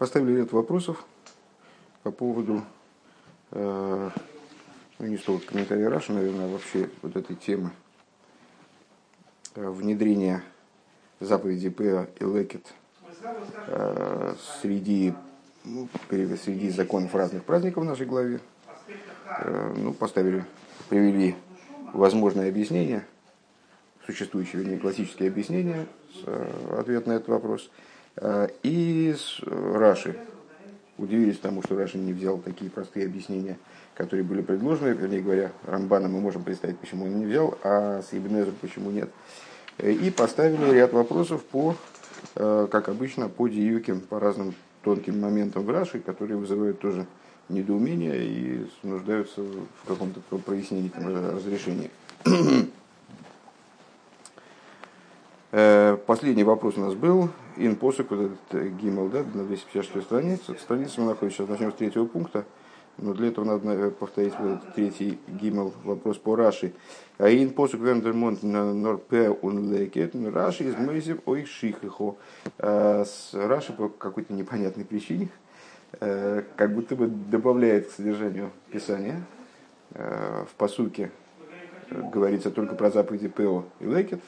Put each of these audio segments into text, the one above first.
Поставили ряд вопросов по поводу, э, ну не столько комментария Раша, наверное, а вообще вот этой темы э, внедрения заповеди Пеа и Лекет э, среди, ну, среди законов разных праздников в нашей главе. Ну, поставили, привели возможное объяснение, существующие, вернее, классические объяснения, ответ на этот вопрос – Э, и Раши удивились тому, что Раши не взял такие простые объяснения, которые были предложены. Вернее говоря, Рамбана мы можем представить, почему он не взял, а с Ибнезом почему нет. Э, и поставили ряд вопросов по, э, как обычно, по диюким, по разным тонким моментам в Раши, которые вызывают тоже недоумение и нуждаются в каком-то прояснении, разрешении. Последний вопрос у нас был ин посук, вот этот э, гимл, да, на 256 странице. Страница мы находимся, сейчас начнем с третьего пункта. Но для этого надо э, повторить вот этот третий гимл, вопрос по Раши. А ин посук вендермонт на норпе он лекет, Раши из Мейзев ой шихихо. А Раши по какой-то непонятной причине, э, как будто бы добавляет к содержанию Писания. В посуке говорится только про заповеди Пео и Лекет,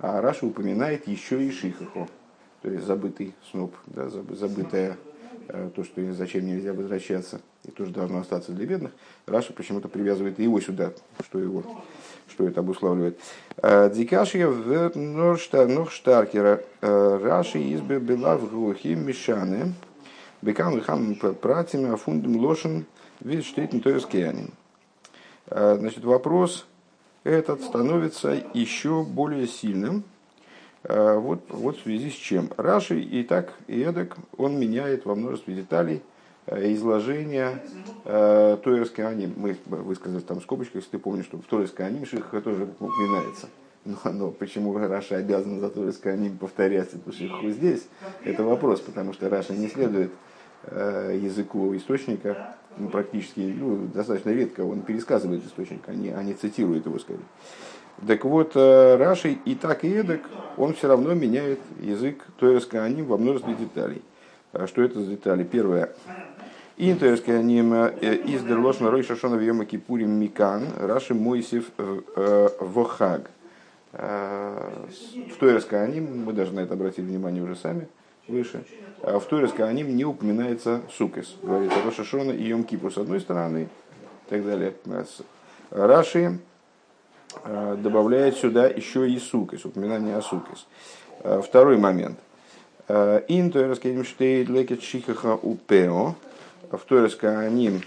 а Раша упоминает еще и Шихахо то есть забытый сноп, да, забытое э, то, что зачем нельзя возвращаться, и тоже должно остаться для бедных, Раша почему-то привязывает его сюда, что его что это обуславливает. Э, Дикашия в Норштаркера э, Раши из Бела в Глухи Мишаны Бекам Хам Пратим Афундем Лошен Вильштейтен Тойскианин. Значит, вопрос этот становится еще более сильным, вот, вот в связи с чем. Раши и так, и эдак, он меняет во множестве деталей а, изложения э, Тойерской аним. Мы высказали там в скобочках, если ты помнишь, что в Тойерской аним Шиха тоже упоминается. Но, но почему Раша обязан за Тойерской аним повторять эту Шиху здесь, это вопрос, потому что Раша не следует э, языку источника, ну, практически, ну, достаточно редко он пересказывает источник, а не, а не цитирует его скорее. Так вот, э, Раши и так, и эдак, он все равно меняет язык Тойерска Аним во множестве деталей. А что это за детали? Первое. И Тойерска Аним э, из Дерлошна Рой Шашона Вьема Кипурим Микан, Раши Мойсев э, Вохаг. В Тойерска Аним, мы даже на это обратили внимание уже сами, выше, в Тойерска Аним не упоминается Сукес. Говорится Рошашона и Йом Кипу с одной стороны, так далее. Раши добавляет сюда еще и сукис, упоминание о сукис. Э, второй момент. Э, ин штейт лекет шихаха упео. В Тойрасканим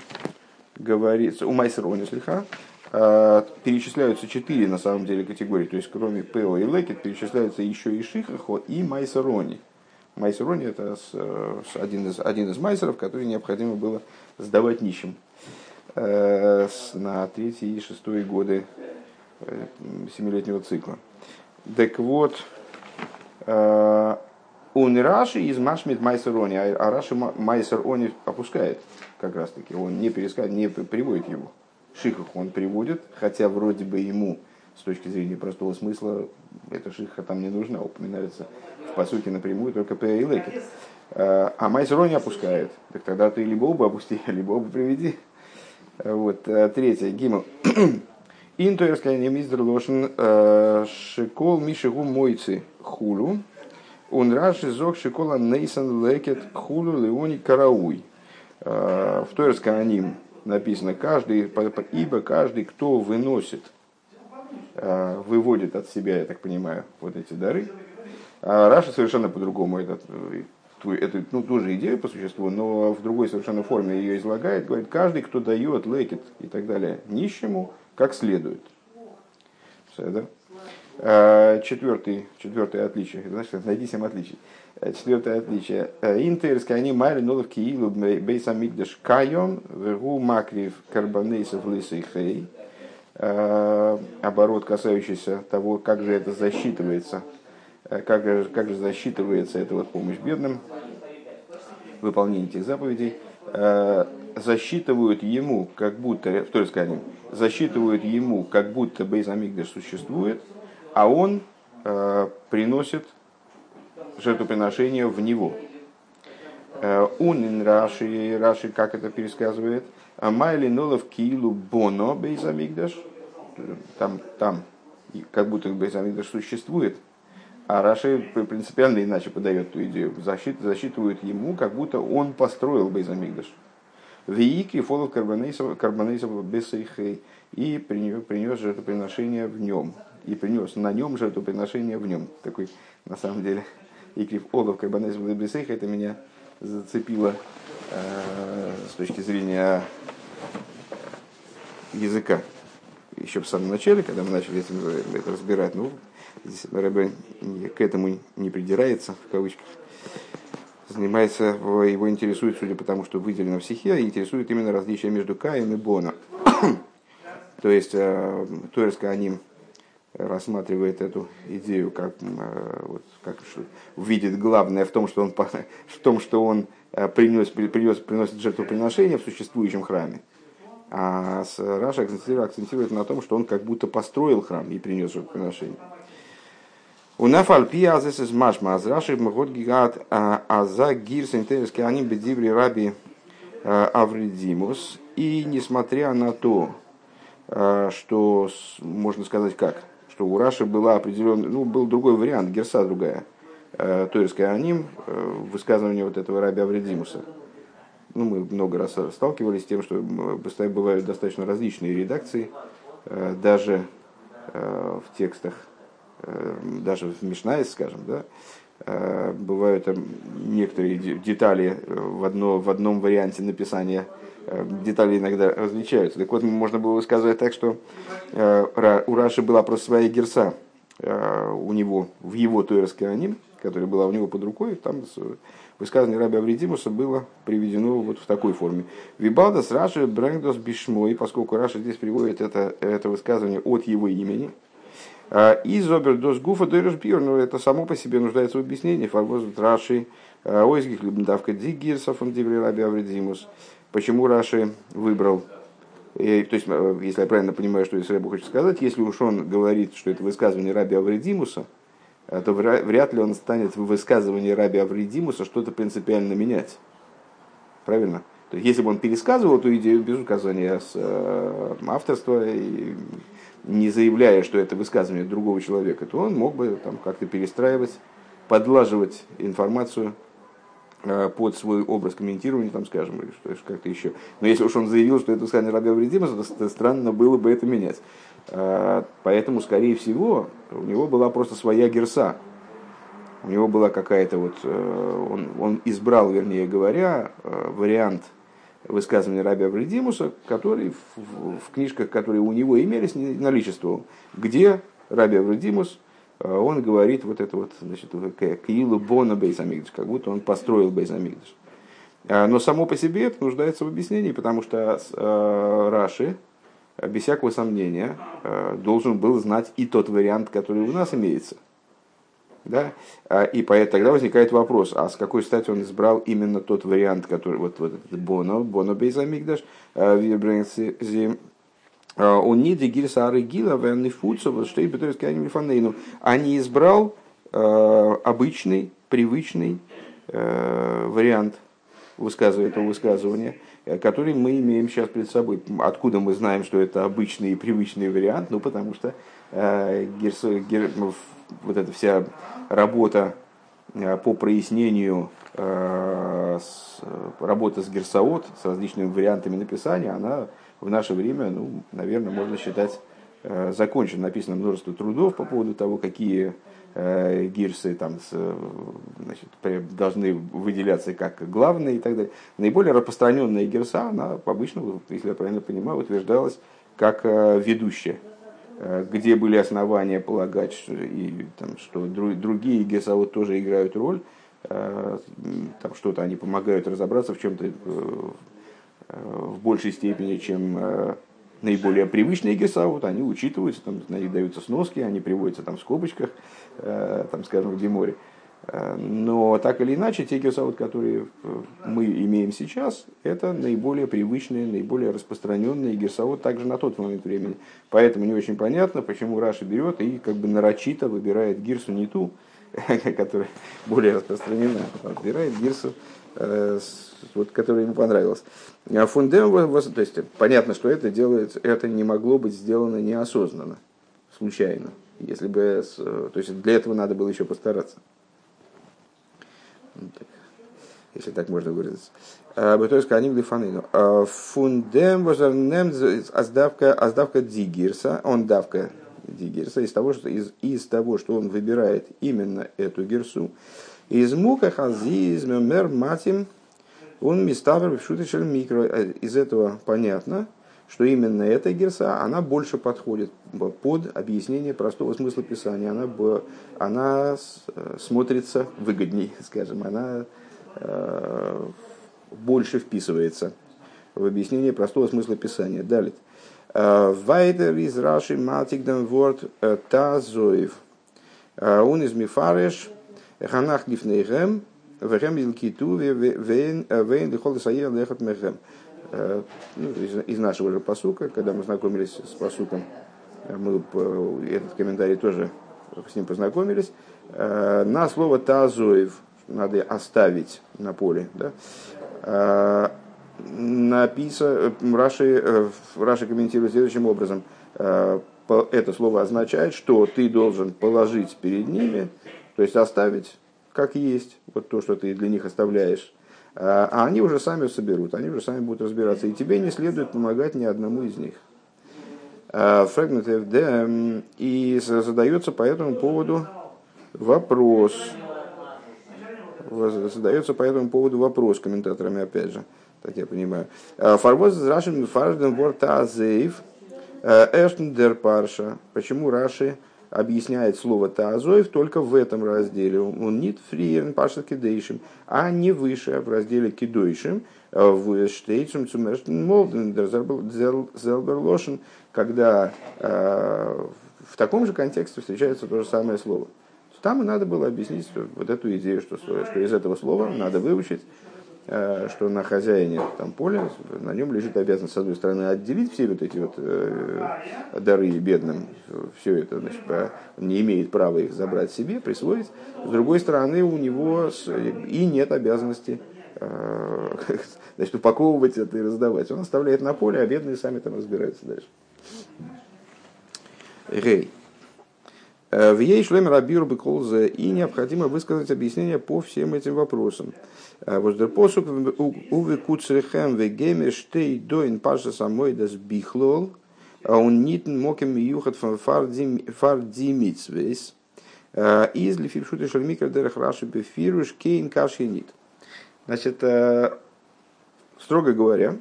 говорится, у Майсерони слегка, перечисляются четыре на самом деле категории, то есть кроме Пео и Лекет перечисляются еще и Шихахо и Майсерони. Майсерони это один из, один из майсеров, который необходимо было сдавать нищим на третий и шестой годы Э, семилетнего цикла. Так вот, э, он Раши из Машмит Майсерони, а Раши Майсер Они опускает как раз таки, он не перескает, не приводит его. Шихах он приводит, хотя вроде бы ему с точки зрения простого смысла эта шиха там не нужна, упоминается в посуке напрямую только П и Леки. Э, а Майсерони опускает. Так тогда ты либо оба опусти, либо оба приведи. Вот, третье, Гимл. Интуэрская немиздер лошен э, шикол мишигу мойцы хулу. Он раши зог шикола нейсан лекет хулу леони карауй. Э, в Туэрской аним написано, каждый, ибо каждый, кто выносит, э, выводит от себя, я так понимаю, вот эти дары. А Раша совершенно по-другому этот, эту, ну, тоже идею по существу, но в другой совершенно форме ее излагает. Говорит, каждый, кто дает лекет и так далее нищему, как следует. А, четвертый, четвертое отличие. Значит, найди семь отличий. Э, четвертое отличие. Э, Интерская они майли нолов киилу бейсамикдеш кайон вегу макрив карбонейсов лысый хей. Э, оборот, касающийся того, как же это засчитывается, как же, как же засчитывается эта вот помощь бедным, выполнение этих заповедей засчитывают ему, как будто, в той скажем, засчитывают ему, как будто Бейзамигдаш существует, а он э, приносит жертвоприношение в него. Унин Раши, Раши, как это пересказывает, Майли Нолов Килу Боно Бейзамигдаш, там, там как будто Бейзамигдаш существует, а Раши принципиально иначе подает ту идею. Защит, засчитывают ему, как будто он построил Бейзамигдаш. Виики фолов карбонейсов бесейхей и принес, принес жертвоприношение в нем. И принес на нем жертвоприношение в нем. Такой, на самом деле, Икрив Олов карбонейсов бесейхей, это меня зацепило э, с точки зрения языка. Еще в самом начале, когда мы начали этим, это разбирать, ну, здесь Рэбе к этому не придирается, в кавычках занимается, его интересует, судя по тому, что выделено в стихе, интересует именно различие между Каем и Бона. То есть э, Туэрская Аним рассматривает эту идею как, э, вот, как видит главное в том, что он, в том, что он э, принес, принес, приносит жертвоприношение в существующем храме. А Раша акцентирует, акцентирует на том, что он как будто построил храм и принес жертвоприношение. У нафальпи азес из машма азраши мгот гигат аза гирс интерески они бедиври раби Авридимус. И несмотря на то, что можно сказать как, что у Раши была определенная, ну, был другой вариант, גירסא другая, תורת כהנים, высказывание вот этого раби Авридимуса. Ну, мы много раз сталкивались с тем, что бывают достаточно различные редакции, даже в текстах даже в משניות, скажем, да, э, бывают там некоторые детали э, в, одно, в одном варианте написания, э, детали иногда различаются. Так вот, можно было высказывать так, что у Раши была просто своя герса у него, в его Тойерский аним, которая была у него под рукой, там высказывание Раби Авридимуса было приведено вот в такой форме. Вибалдас Раши Брэнгдос Бишмой, поскольку Раша здесь приводит это, это высказывание от его имени, и зобер гуфа дойреш бьер, но это само по себе нуждается в объяснении. Фарвоз Раши, а, ойзгих давка дигирсов, он авредимус. Почему Раши выбрал и, то есть, э, если я правильно понимаю, что Исребу хочет сказать, если уж он говорит, что это высказывание раби Авредимуса, то вряд ли он станет в высказывании раби Авредимуса что-то принципиально менять. Правильно? То есть, если бы он пересказывал эту идею без указания с, э, авторства и не заявляя, что это высказывание другого человека, то он мог бы там как-то перестраивать, подлаживать информацию э, под свой образ комментирования, там, скажем, или что как-то еще. Но если уж он заявил, что это высказывание Раби Авредима, то странно было бы это менять. Э, поэтому, скорее всего, у него была просто своя герса. У него была какая-то вот... Э, он, он избрал, вернее говоря, вариант – высказывания Раби Авредимуса, который в, в, в книжках, которые у него имелись, наличествовал, где Раби Авредимус, э, он говорит вот это вот, значит, Киилу Бона Бейзамигдаш, как будто он построил Бейзамигдаш. А, но само по себе это нуждается в объяснении, потому что э, Раши, без всякого сомнения, э, должен был знать и тот вариант, который у нас имеется. Да? А, и поэтому тогда возникает вопрос, а с какой стати он избрал именно тот вариант, который вот, вот этот Боно, Боно Бейзамигдаш, а, Вирбрэнси, а, он не дегирса арыгила, венный фуцов, что и бетойский анимифанейну, а не избрал обычный, привычный вариант высказывания этого высказывания, который мы имеем сейчас перед собой. Откуда мы знаем, что это обычный и привычный вариант? Ну, потому что э, герсо, гер, вот эта вся работа э, по прояснению э, работа с Герсаот, с различными вариантами написания, она в наше время, ну, наверное, можно считать э, закончена. Написано множество трудов по поводу того, какие гирсы там значит, должны выделяться как главные и так далее. Наиболее распространенная гирса, она обычно, если я правильно понимаю, утверждалась как ведущая Э, где были основания полагать, что, и, там, что другие гесавод тоже играют роль, э, там что-то они помогают разобраться в чем-то э, в большей степени, чем наиболее привычные גירסאות, они учитываются, там, на них даются сноски, они приводятся там в скобочках, там, скажем, в Геморе. Но так или иначе, те גירסאות, которые мы имеем сейчас, это наиболее привычные, наиболее распространенные גירסאות также на тот момент времени. Поэтому не очень понятно, почему Раши берет и как бы нарочито выбирает гирсу не ту, которая более распространена, а выбирает гирсу вот, которое ему понравилось. Фундем, то есть понятно, что это делается, это не могло быть сделано неосознанно, случайно. Если бы, то есть для этого надо было еще постараться. Если так можно выразиться. Бетойска они глифанину. Фундем возарнем аздавка аздавка дигирса, он давка дигирса из того, что из, из того, что он выбирает именно эту гирсу. Из мука хазиз мер матим он миставр шутишель микро. Э, из этого понятно, что именно эта герса, она больше подходит под объяснение простого смысла Писания. Она, она э, смотрится выгодней, скажем, она э, больше вписывается в объяснение простого смысла Писания. Далее. Вайдер из Раши Матигдам Ворд Тазоев. Он из Мифареш Ханах Лифнейхем Вехем Илкиту Вейн Лихол Саир Лехат Мехем. Из нашего же посука, когда мы знакомились с посуком, мы этот комментарий тоже с ним познакомились, на слово тазоев надо оставить на поле. Да? Написано, Раши, Раши комментирует следующим образом. Это слово означает, что ты должен положить перед ними, то есть оставить как есть, вот то, что ты для них оставляешь, а, а они уже сами соберут, они уже сами будут разбираться, и тебе не следует помогать ни одному из них. Фрагмент ФД, и задается по этому поводу вопрос, задается по этому поводу вопрос комментаторами, опять же, так я понимаю. А, Фарвоз Рашин Фарден Вортазеев Эштен Дер Парша. Почему Раши объясняет слово Таазоев только в этом разделе. Он нит фриерн паша кидейшим, а не выше в разделе кидойшим, э, в штейцем цумерштен молден зелберлошен, когда э, в таком же контексте встречается то же самое слово. Там и надо было объяснить вот эту идею, что, что из этого слова надо выучить что на хозяине там поля, на нем лежит обязанность, с одной стороны, отделить все вот эти вот э, дары бедным, все это, значит, не имеет права их забрать себе, присвоить. С другой стороны, у него и нет обязанности э, значит, упаковывать это и раздавать. Он оставляет на поле, а бедные сами там разбираются дальше. Рей. В ей шлем рабиру беколзе и необходимо высказать объяснение по всем этим вопросам. Воздер посук уве куцрехем вегеме штей доин паша самой дас бихлол, а он нитн мокем юхат фардимитсвейс. Из лифипшуты шальмикер дерех раши бефируш кейн каши нит. Значит, строго говоря,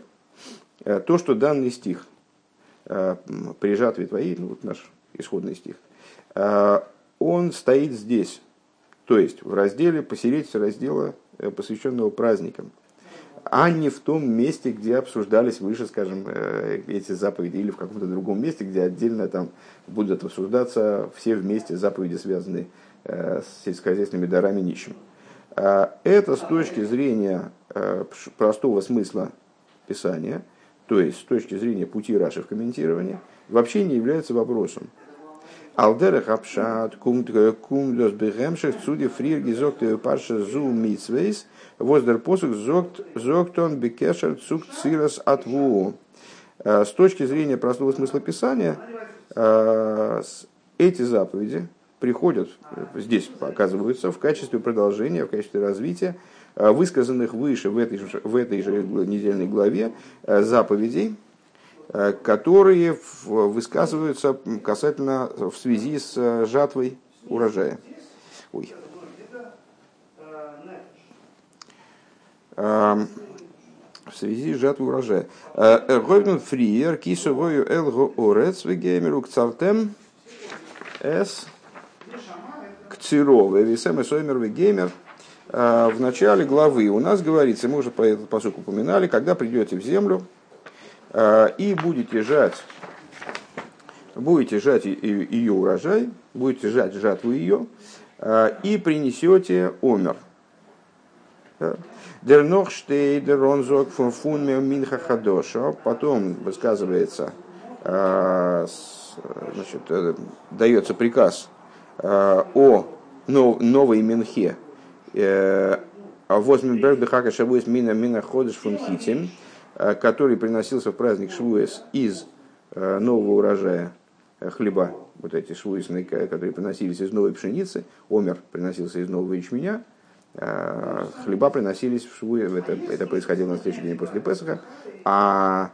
то, что данный стих при жатве твоей, ну вот наш исходный стих, он стоит здесь, то есть в разделе, посередине раздела Э, посвященного праздникам, а не в том месте, где обсуждались выше, скажем, э, эти заповеди, или в каком-то другом месте, где отдельно там будут обсуждаться все вместе заповеди, связанные э, с сельскохозяйственными дарами нищим. Это с точки зрения простого смысла Писания, то есть с точки зрения пути Раши в комментировании, вообще не является вопросом. Алдерах апшат кумт кумдос бегемших цуди фрир гизокт парша зу митсвейс воздер зокт зоктон бекешер цук цирас атву. С точки зрения простого смысла Писания, эти заповеди приходят, здесь оказываются, в качестве продолжения, в качестве развития высказанных выше в этой же, в этой же недельной главе заповедей, Э, которые высказываются касательно в связи с э, жатвой урожая. Ой. Эм, в связи с жатвой урожая. Говнун фриер кисовою элго орец вегеймеру к цартем с к цирове висем соймер вегеймер. Э, в начале главы у нас говорится, мы уже по этому посуку упоминали, когда придете в землю, Э, и будете жать, будете жать ее урожай, будете жать жатву ее, э, и принесете омер. Дернох штейдер ронзок фун минха хадоша. Потом высказывается, э, значит, дается приказ о новой минхе Возьмем Бехака Шавуэс Мина Мина Ходыш Фунхитим, который приносился в праздник Швуэс из нового урожая хлеба, вот эти швуисные, которые приносились из новой пшеницы, омер приносился из нового ячменя, хлеба приносились в швуе, это, это происходило на следующий день после Песаха, а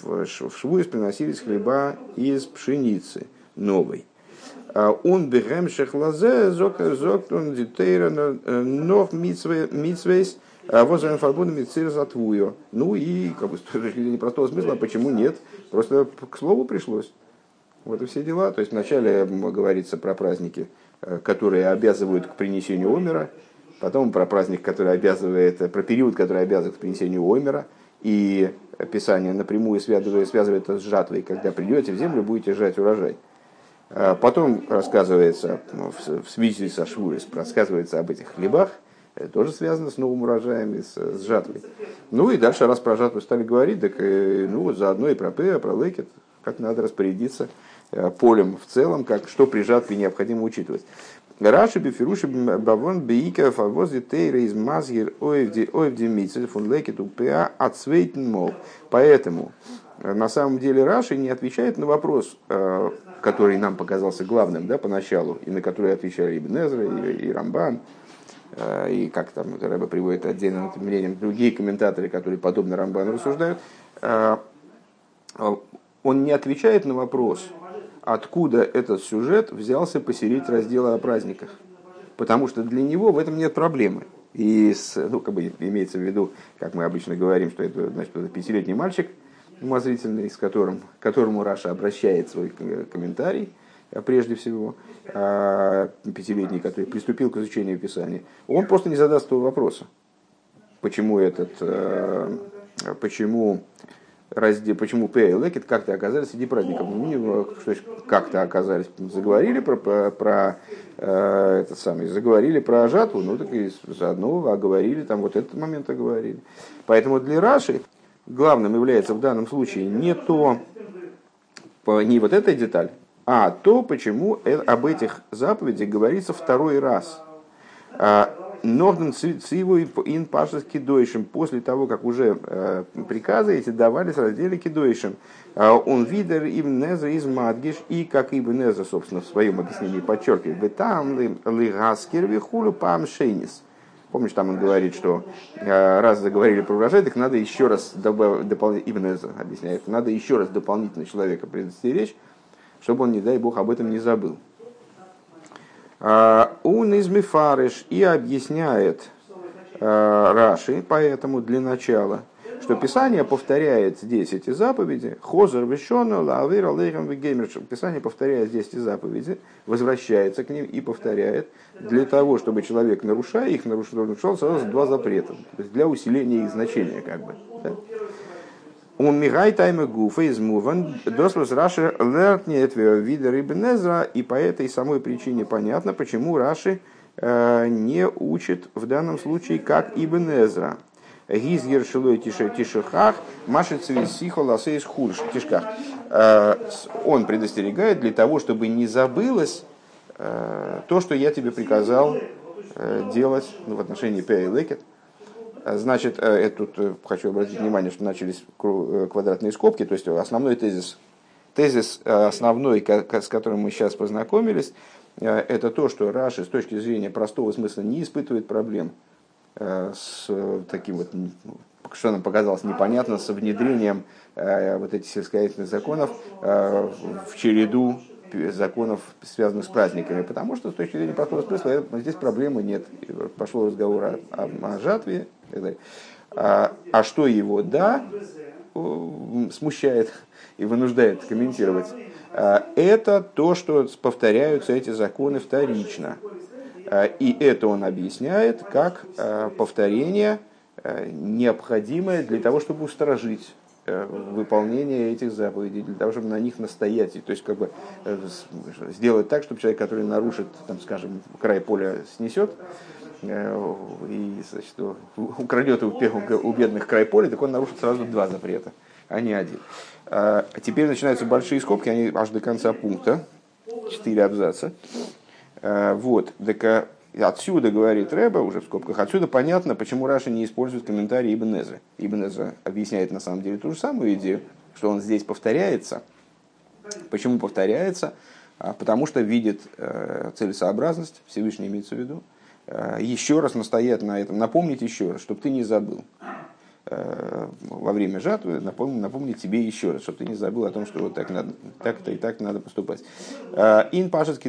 в швуис приносились хлеба из пшеницы новой. Он бегем шехлазе, зок он дитейра, нов митсвейс, возраем фарбуна митцир затвую. Ну и, как бы, с точки зрения простого смысла, почему нет? Просто к слову пришлось. Вот и все дела. То есть вначале говорится про праздники, э, которые обязывают к принесению омера, потом про праздник, который обязывает, про период, который обязывает к принесению омера, и Писание напрямую связывает, связывает это с жатвой, когда придете в землю, будете жать урожай. А потом рассказывается в связи со Швурис, рассказывается об этих хлебах, это тоже связано с новым урожаем и с, с жатвой. Ну и дальше, раз про жатву стали говорить, так э, ну заодно и про Пеа, про Лекет, как надо распорядиться э, полем в целом, как, что при жатве необходимо учитывать. Раши бифируши бавон бейка фавози тейра из мазгир оевди оевди митцель фун лекет упеа отсвейтен мол. Поэтому э, на самом деле Раши не отвечает на вопрос, который нам показался главным да, поначалу, и на который отвечали Ибн Эзра, и, и Рамбан, э, и как там Рэба приводит отдельным мнением другие комментаторы, которые подобно Рамбану рассуждают, э, он не отвечает на вопрос, откуда этот сюжет взялся посередить раздела о праздниках. Потому что для него в этом нет проблемы. И с, ну, как бы имеется в виду, как мы обычно говорим, что это, значит, это пятилетний мальчик – умозрительный, с которым, к которому Раша обращает свой комментарий, а прежде всего, а пятилетний, который приступил к изучению Писания, он просто не задаст этого вопроса. Почему этот, э, почему раздел, почему Пэ и как-то оказались среди праздников. Ну, как-то оказались, заговорили про, про, про э, этот самый, заговорили про жатву, ну так и заодно оговорили, там вот этот момент оговорили. Поэтому для Раши главным является в данном случае не то, не вот эта деталь, а то, почему э, об этих заповедях говорится второй раз. А, Норден циву ин пашес кидойшим, после того, как уже э, приказы эти давались в разделе кидойшим. А, он видер им неза из мадгиш, и как и неза, собственно, в своем объяснении подчеркивает, бетам ли гаскер вихулю пам шейнис Помнишь, там он говорит, что э, раз заговорили про урожай, так надо еще раз дополнить, именно объясняет, надо еще раз дополнительно человека предостеречь, чтобы он, не дай бог, об этом не забыл. А, он из Мифарыш и объясняет э, Раши, поэтому для начала – что Писание повторяет здесь эти заповеди, Хозер Вишона, Лавир, Писание повторяет здесь эти заповеди, возвращается к ним и повторяет, для того, чтобы человек, нарушая их, нарушал сразу два запрета, то есть для усиления их значения, как бы. Да? Он мигай тайме гуфа из муван, дослус раши лерт нет вида рыбнезра, и по этой самой причине понятно, почему Раши э, не учит в данном случае как Ибн Эзра. Гизгер шилой тишихах, машет сихо ласейс хурш тишках. Э, он предостерегает для того, чтобы не забылось э, то, что я тебе приказал делать ну, в отношении Пейлекет. Значит, я тут хочу обратить внимание, что начались квадратные скобки, то есть основной тезис, тезис основной, с которым мы сейчас познакомились, это то, что Раши с точки зрения простого смысла не испытывает проблем Э, с таким вот, что нам показалось непонятно, со внедрением э, вот этих сельскохозяйственных законов э, в череду законов, связанных с праздниками, потому что с точки зрения простого смысла здесь проблемы нет. Пошел разговор о, о, о жатве. А, а что его, да, смущает и вынуждает комментировать, это то, что повторяются эти законы вторично. Э, и это он объясняет как э, повторение, э, необходимое для того, чтобы усторожить выполнение этих заповедей, для того, чтобы на них настоять. То есть, как бы сделать так, чтобы человек, который нарушит, там, скажем, край поля снесет, и значит, украдет у бедных край поля, так он нарушит сразу два запрета, а не один. А теперь начинаются большие скобки, они аж до конца пункта, четыре абзаца. Э, вот, так, Отсюда, говорит Рэба, уже в скобках, отсюда понятно, почему Раша не использует комментарий Ибн Эзры. Ибн Эзра объясняет на самом деле ту же самую идею, что он здесь повторяется. Почему повторяется? А, потому что видит э, целесообразность, Всевышний имеется в виду, э, еще раз настоять на этом, напомнить еще раз, чтобы ты не забыл. Э, во время жатвы напомнить, напомнить тебе еще раз, чтобы ты не забыл о том, что вот так надо, так-то и так надо поступать. Ин пашет auf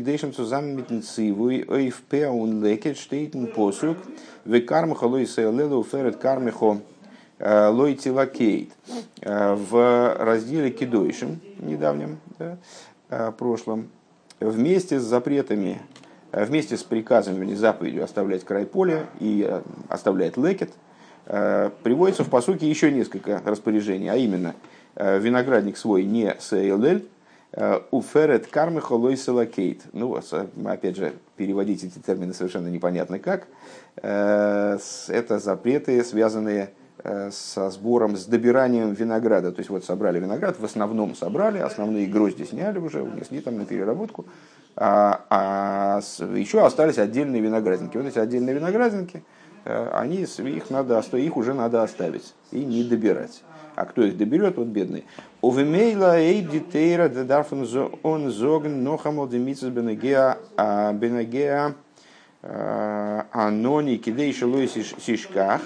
Per und Leket steht ein Posuk, ve karmecho loi seйлелу ферет кармехо лой тилакейт. В разделе Кидойшем, недавнем, да, прошлом, вместе с запретами, вместе с приказом или заповедью оставлять край поля и оставлять лекет – Э, приводится в посуке еще несколько распоряжений, а именно э, виноградник свой не сейлдель, э, уферет кармы холой селакейт. Ну, опять же, переводить эти термины совершенно непонятно как. Это запреты, связанные со сбором, с добиранием винограда. То есть вот собрали виноград, в основном собрали, основные грозди сняли уже, унесли там на переработку, а, а еще остались отдельные виноградники. Вот эти отдельные Э, они, их, надо, их уже надо оставить и не добирать. А кто их доберет, вот бедный. Увемейла эйбди тейра дедарфен он зоген нохамол демитсис бенегеа бенегеа анони кидей шелой сишках.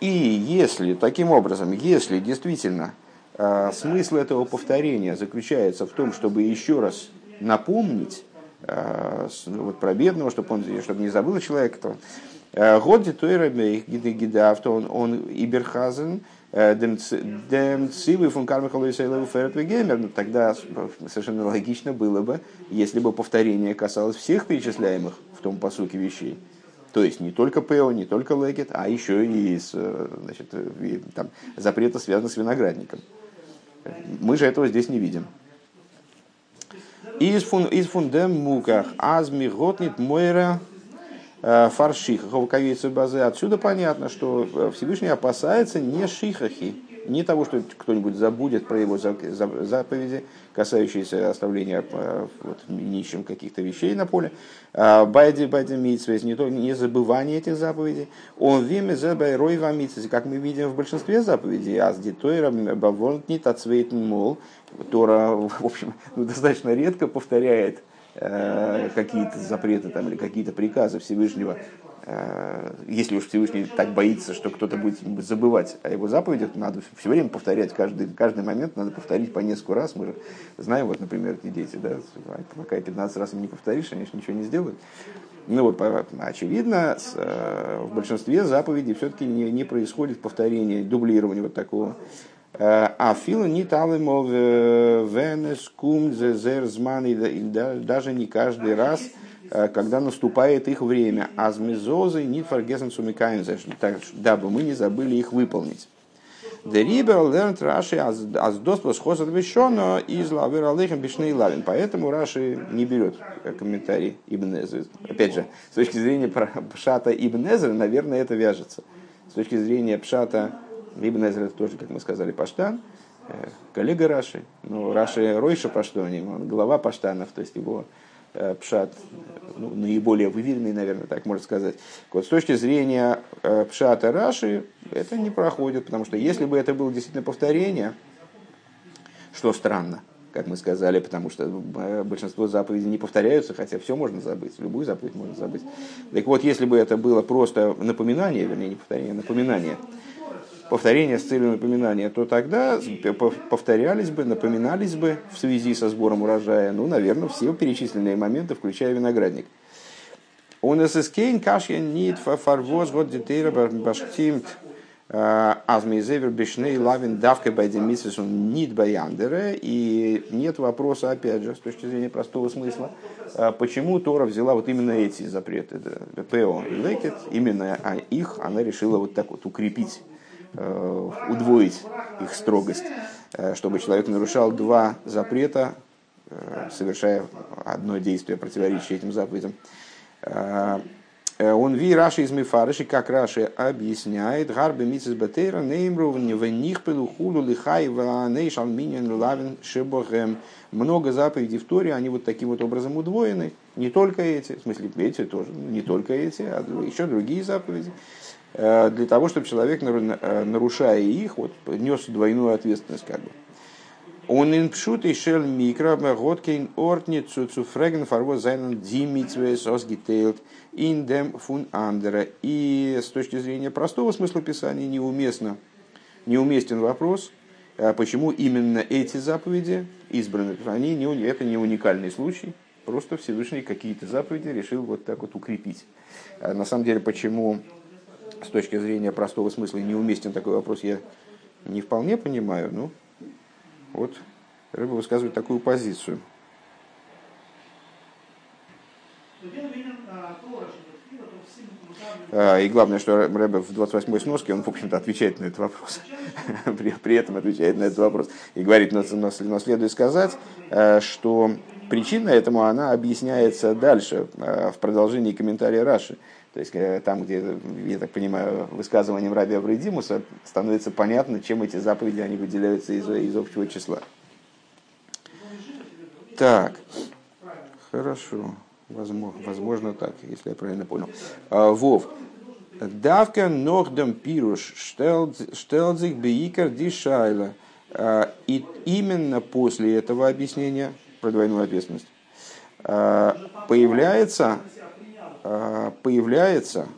И если, таким образом, если действительно э, смысл этого повторения заключается в том, чтобы еще раз напомнить э, вот про бедного, чтобы он чтобы не забыл человек, то Годди Тойра Гидавт, он, он Иберхазен, э, Дем Цивы фун Кармихалой Сейлеву Ферет Геймер. Ну, тогда совершенно логично было бы, если бы повторение касалось всех перечисляемых в том посуке вещей. То есть не только ПО, не только легет, а еще и с, э, значит, там, запрета, связанных с виноградником. Мы же этого здесь не видим. Из фундем муках азми готнит мойра Э, фаршиха, ховковейцев базы. Отсюда понятно, что э, Всевышний опасается не шихахи, не того, что кто-нибудь забудет про его заповеди, касающиеся оставления э, вот, нищим каких-то вещей на поле. А, байди байди митсвес, не, то, не забывание этих заповедей. Он виме за байрой как мы видим в большинстве заповедей. Аз дитойра бавонт не мол. Тора, в общем, ну, достаточно редко повторяет Э, какие-то запреты там, или какие-то приказы Всевышнего, э, если уж Всевышний так боится, что кто-то будет забывать о его заповедях, надо все время повторять, каждый, каждый момент надо повторить по несколько раз. Мы же знаем, вот, например, эти дети, да, пока 15 раз им не повторишь, они же ничего не сделают. Ну вот, очевидно, э, в большинстве заповедей все-таки не, не происходит повторение, дублирование вот такого а филу не талымов венес кум и даже не каждый раз, э, когда наступает их время. Азмизозы не фаргесен дабы мы не забыли их выполнить. Learned Rashi as dos was хосат вещено из лавер алейхам бишней лавин. Поэтому Раши не берет комментарий Ибн Эзры. Опять же, с точки зрения Пшата Ибн Эзры, наверное, это вяжется. С точки зрения Пшата Ибн тоже, как мы сказали, Паштан, э, коллега Раши. Ну, Раши Ройша Паштоним, он глава Паштанов, то есть его э, Пшат ну, наиболее выверенный, наверное, так можно сказать. Вот с точки зрения э, Пшата Раши это не проходит, потому что если бы это было действительно повторение, что странно, как мы сказали, потому что большинство заповедей не повторяются, хотя все можно забыть, любую заповедь можно забыть. Так вот, если бы это было просто напоминание, вернее, не повторение, а напоминание, повторение с целью напоминания, то тогда повторялись бы, напоминались бы в связи со сбором урожая, ну, наверное, все перечисленные моменты, включая виноградник. Он эсэскейн кашья нит фарвоз год детейра баштимт а, азмейзевер бешней лавин давкой байдемисис он нит баяндере. И нет вопроса, опять же, с точки зрения простого смысла, а, почему Тора взяла вот именно эти запреты, Пео и Лекет, именно их она решила вот так вот укрепить Э, удвоить их строгость, э, чтобы человек нарушал два запрета, э, совершая одно действие, противоречащее этим заповедям. Он ви Раши из Мифарыши, как Раши объясняет, Гарбе Мицис Батейра, Неймру, в них пылу хулу лихай ваней шалминин лавин шибохем. Много заповедей в Торе, они вот таким вот образом удвоены. Не только эти, в смысле эти тоже, не только эти, а еще другие заповеди. Для того, чтобы человек, нарушая их, вот, нес двойную ответственность как бы. Он in pшут шел микро, готкин ортни was seinen die Mitzvahs ausgeteilt in dem fun andere. И с точки зрения простого смысла Писания неуместно, неуместен вопрос, почему именно эти заповеди избраны. Они не, это не уникальный случай, просто Всевышний какие-то заповеди решил вот так вот укрепить. На самом деле, почему с точки зрения простого смысла неуместен такой вопрос, я не вполне понимаю, ну, вот Рыба высказывает такую позицию. А, и главное, что Рэбе в 28-й сноске, он, в общем-то, отвечает на этот вопрос. при, при этом отвечает на этот вопрос. И говорит, но, но, но следует сказать, э, что причина этому, она объясняется дальше, э, в продолжении комментария Раши. То есть э, там, где, я так понимаю, высказыванием Раби Аврейдимуса становится понятно, чем эти заповеди они выделяются из, из общего числа. Так, хорошо, возможно, возможно так, если я правильно понял. А, Вов. Давка нордем пируш штелзик бейкер дишайла. А, и именно после этого объяснения про двойную ответственность а, появляется, появляется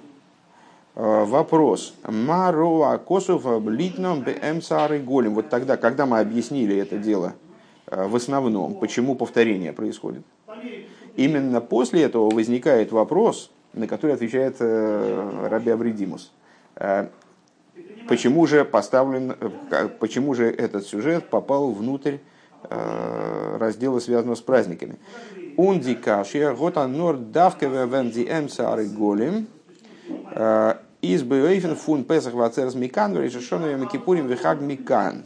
вопрос Мароа Косов Литном Бэмсары Голем. Вот тогда, когда мы объяснили это дело Э, в основном, почему повторение происходит. Именно после этого возникает вопрос, на который отвечает э, Раби Авридимус. Э, почему же поставлен, почему же этот сюжет попал внутрь раздела, связанного с праздниками? Унди кашия гота нор давкеве венди эмсары голем из бейфен фун песах вацерс микан решенными кипурим вихаг микан.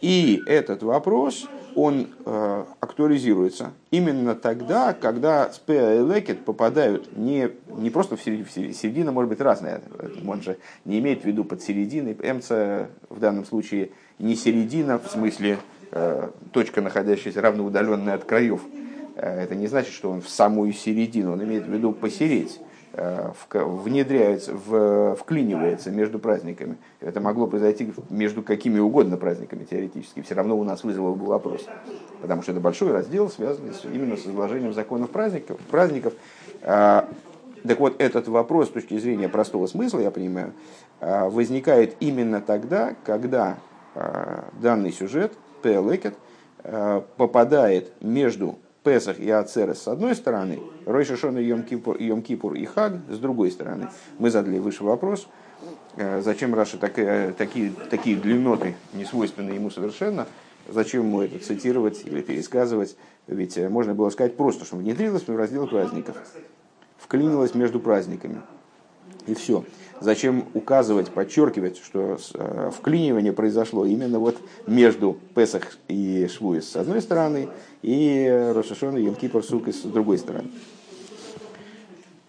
И этот вопрос он э, актуализируется именно тогда, когда спеа и лекет попадают не, не просто в середину, середина может быть разная, он же не имеет в виду под серединой, эмца в данном случае не середина, в смысле э, точка, находящаяся равноудаленная от краев, это не значит, что он в самую середину, он имеет в виду посереть. Э, внедряется, в, вклинивается между праздниками. Это могло произойти между какими угодно праздниками теоретически. Все равно у нас вызвало бы вопрос. Потому что это большой раздел, связанный с, именно с изложением законов праздников. праздников. А, так вот, этот вопрос с точки зрения простого смысла, я понимаю, а, возникает именно тогда, когда а, данный сюжет, Пелекет, попадает между Песах и Ацерес с одной стороны, Ройшишон и Йом-Кипур, Йом Кипур и Хаг с другой стороны. Мы задали выше вопрос, э, зачем Раша такие, такие, такие длинноты, не свойственные ему совершенно, зачем ему это цитировать или пересказывать, ведь э, можно было сказать просто, что внедрилось в раздел праздников, вклинилось между праздниками, и все. Зачем указывать, подчеркивать, что э, вклинивание произошло именно вот между Песах и Швуис с одной стороны, и Рошашон и Йом-Кипр с другой стороны.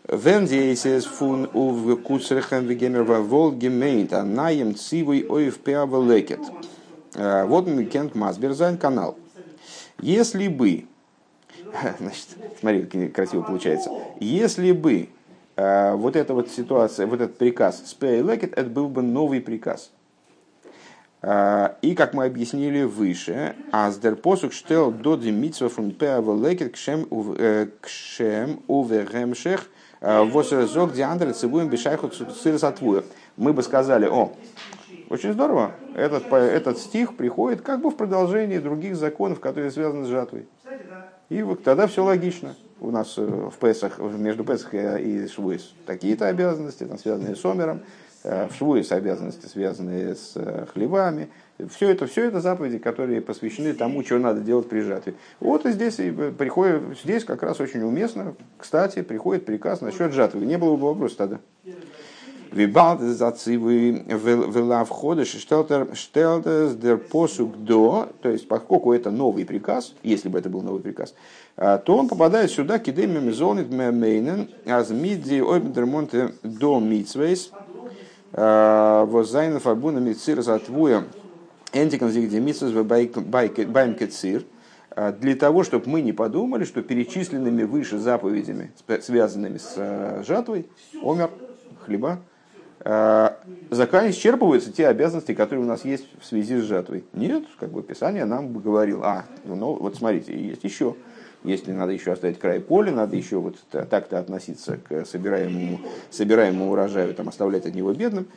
Wenn dieses von Uwe Kutzrechen Wegemer Wol gemeint, а наем цивой оев пеавелекет. Э, вот мы кент Масберзайн канал. Если бы, значит, смотри, красиво получается, если бы вот эта вот ситуация, вот этот приказ «Spare лекет» это был бы новый приказ. Э, и, как мы объяснили выше, «Аздер посук штел доди митсва фун пеава лекет кшем э, уверемшех восерзок диандр цибуем бешайху цирсатвуя». Мы бы сказали, о, очень здорово, этот, этот стих приходит как бы в продолжении других законов, которые связаны с жатвой. И тогда все логично у нас э, в Песах, между Песах и Швуис такие-то обязанности, там, связанные с Омером, э, в Швуис обязанности, связанные с э, хлебами. Все это, все это заповеди, которые посвящены тому, что надо делать при жатве. Вот и здесь и приходит, здесь как раз очень уместно, кстати, приходит приказ насчет жатвы. Не было бы вопроса тогда. Вибалт зацивы вела входа штелтер штелтер дер посук до, то есть поскольку это новый приказ, если бы это был новый приказ, то он попадает сюда кидем мезонит мейнен аз мидзи ойбдермонте до митсвейс воззайн фарбуна митсир затвуя энтикан зигди митсвейс баймкетсир для того, чтобы мы не подумали, что перечисленными выше заповедями, связанными с жатвой, омер, хлеба, Э, Зака исчерпываются те обязанности, которые у нас есть в связи с жатвой. Нет, как бы Писание нам говорило, а, ну вот смотрите, есть еще. Если надо еще оставить край поля, надо еще вот так-то относиться к собираемому, собираемому урожаю, там, оставлять от него бедным.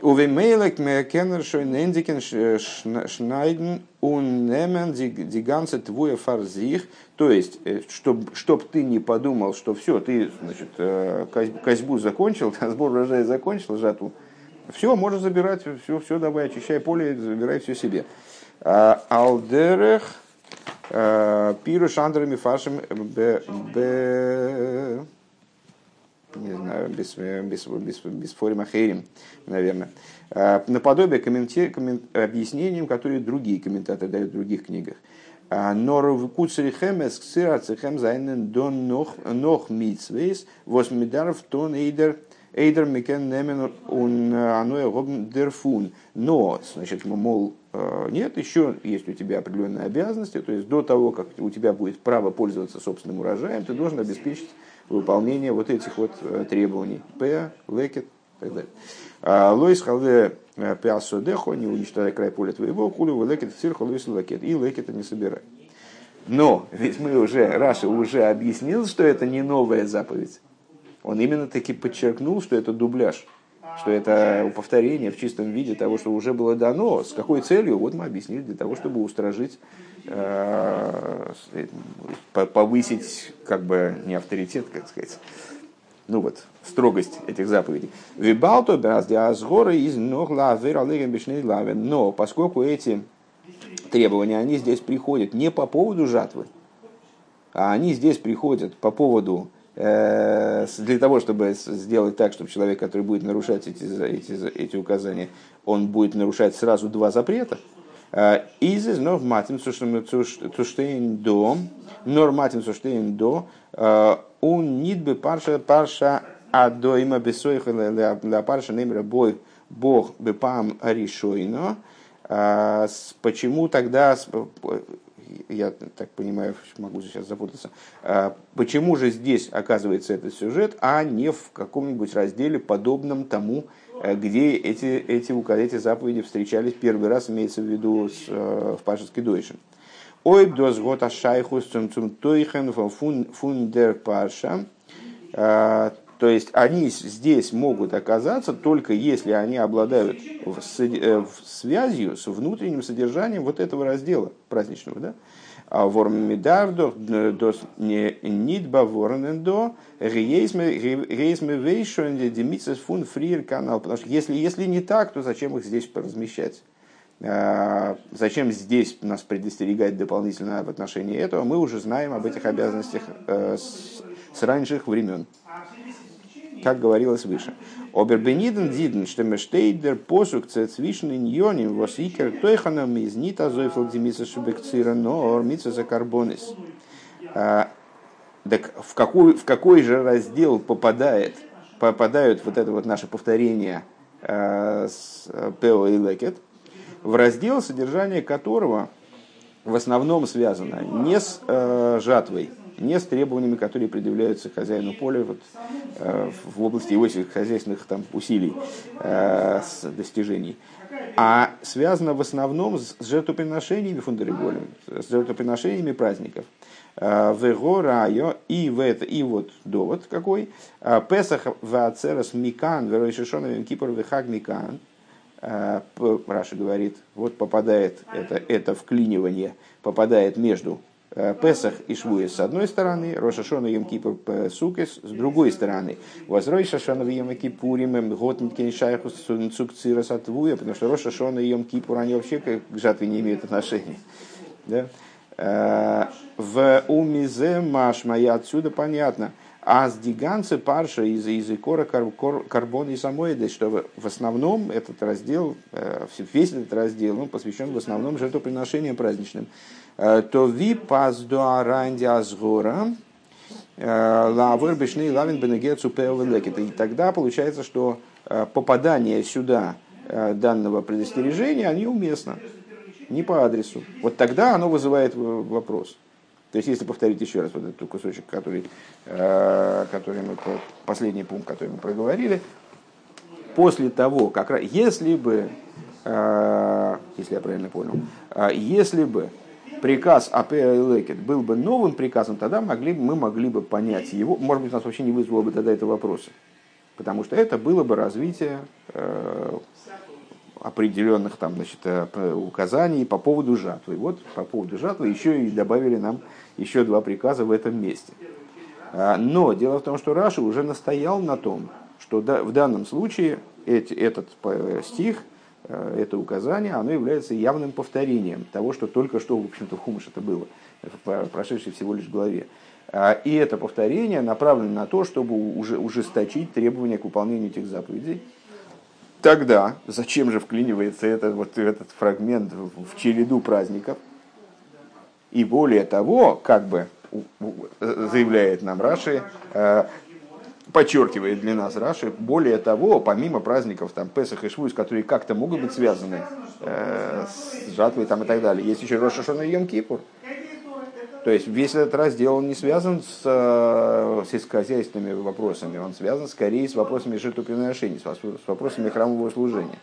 Увемейлек кеннершойн эндикен шнайден унемен диганце твоя фарзих. То есть, э, чтоб ты не подумал, что все, ты значит, э, козьбу закончил, сбор урожая закончил, жатву. Все, можешь забирать, все, все давай, очищай поле, забирай все себе. А, Алдерех э, пиру шандрами фашем б не знаю, без, без, без, без форима хейрим, наверное, а, наподобие комменти, коммен, объяснениям, которые другие комментаторы дают в других книгах. А, Норов куцрихем эскцирацихем зайнен дон нох, нох митсвейс восмидаров тон эйдер эйдер микен немен он гобн дерфун. Но, значит, мол, а, нет, еще есть у тебя определенные обязанности, то есть до того, как у тебя будет право пользоваться собственным урожаем, ты должен обеспечить выполнение вот этих вот э, требований. П, лекет так далее. Лойс халве э, пиасо дехо, не уничтожай край поля твоего, хулю лекет цирху лойс лекет. И лекета не собирай. Но ведь мы уже, Раша уже объяснил, что это не новая заповедь. Он именно таки подчеркнул, что это дубляж что это повторение в чистом виде того, что уже было дано. С какой целью? Вот мы объяснили, для того, чтобы устражить, повысить, как бы, не авторитет, как сказать, ну вот, строгость этих заповедей. Вибалто азгора из Но поскольку эти требования, они здесь приходят не по поводу жатвы, а они здесь приходят по поводу Э, для того, чтобы сделать так, чтобы человек, который будет нарушать эти, эти, эти указания, он будет нарушать сразу два запрета. Э, Изис нор матим цуштейн до, нор матим цуштейн до, он э, нит бы парша парша адоима бесойха для парша немра бой бог бы пам аришойно. Почему тогда я так понимаю, могу сейчас запутаться, почему же здесь оказывается этот сюжет, а не в каком-нибудь разделе, подобном тому, э, где эти, эти, эти заповеди встречались первый раз, имеется в виду с, э, в Пашинский Дойшин. Ой, дос год ашайхус цум цум тойхен фундер паша. А, то есть они здесь могут оказаться только если они обладают э, связью с внутренним содержанием вот этого раздела праздничного. Да? А вормидардо дос нидба ворнендо рейсме вейшонде демицес фун фриер канал. Потому что если, если не так, то зачем их здесь поразмещать? А, зачем здесь нас предостерегать дополнительно в отношении этого? Мы уже знаем об этих обязанностях э, с ранних времен как говорилось выше. Обербениден диден, что мештейдер посук цвишн иньоним восикер тойханам из нита зойфл димиса шубекцира но ормица за карбонис. А, так в какой, в какой же раздел попадает, попадают вот это вот наше повторение э, с Пео и Лекет, в раздел, содержание которого в основном связано не с э, жатвой, не с требованиями, которые предъявляются хозяину поля вот, э, в области его хозяйственных там, усилий, э, с достижений, а связано в основном с жертвоприношениями фундереголем, с жертвоприношениями праздников. Э, в райо и в это и вот довод какой. Песах в ацерас микан веройшишоновим кипр вехаг микан. Раша говорит, вот попадает это, это вклинивание, попадает между Песах и Швуес с одной стороны, Рошашона Йом Кипур Сукес с другой стороны. Возрой Шашона в Йом Кипурим, год Шайхус Цукцира Сатвуя, потому что Рошашона и Йом Кипур, они вообще к жатве не имеют отношения. Да? Э, в умизе машма, и отсюда понятно, А с диганцы парша из языкора карбона и самоиды, что в основном этот раздел, э, весь этот раздел ну, посвящен в основном жертвоприношениям праздничным. Э, то ви пас дуаранди азгора э, лавер бешный лавин бенегецу И тогда получается, что попадание сюда данного предостережения, они уместно, не по адресу. Вот тогда оно вызывает вопрос. То есть, если повторить еще раз вот этот кусочек, который, э, который мы, последний пункт, который мы проговорили, после того, как, если бы, э, если я правильно понял, э, если бы приказ АП Лекет был бы новым приказом, тогда могли, мы могли бы понять его, может быть, у нас вообще не вызвало бы тогда это вопросы, потому что это было бы развитие определенных там, значит, э, указаний по поводу жатвы. Вот по поводу жатвы еще и добавили нам еще два приказа в этом месте. А, но дело в том, что Раша уже настоял на том, что в данном случае эти, этот э, стих, э, это указание, оно является явным повторением того, что только что, в общем-то, в Хумыш это было, прошедшей всего лишь главе. А, и это повторение направлено на то, чтобы уже ужесточить требования к выполнению этих заповедей, Тогда зачем же вклинивается этот, вот этот фрагмент в череду праздников? И более того, как бы заявляет нам Раши, э, подчеркивает для нас Раши, более того, помимо праздников там, Песах и Швуз, которые как-то могут быть связаны э, с жатвой там, и так далее, есть еще Роша Шона и Йом Кипур. То есть весь этот раздел он не связан с э, сельскохозяйственными вопросами, он связан скорее с вопросами жертвоприношений, с вопросами храмового служения.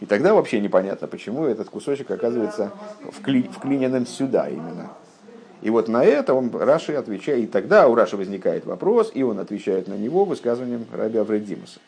И тогда вообще непонятно, почему этот кусочек оказывается вкли, вклиненным сюда именно. И вот на это он, Раши отвечает, и тогда у Раши возникает вопрос, и он отвечает на него высказыванием Раби Авредимуса.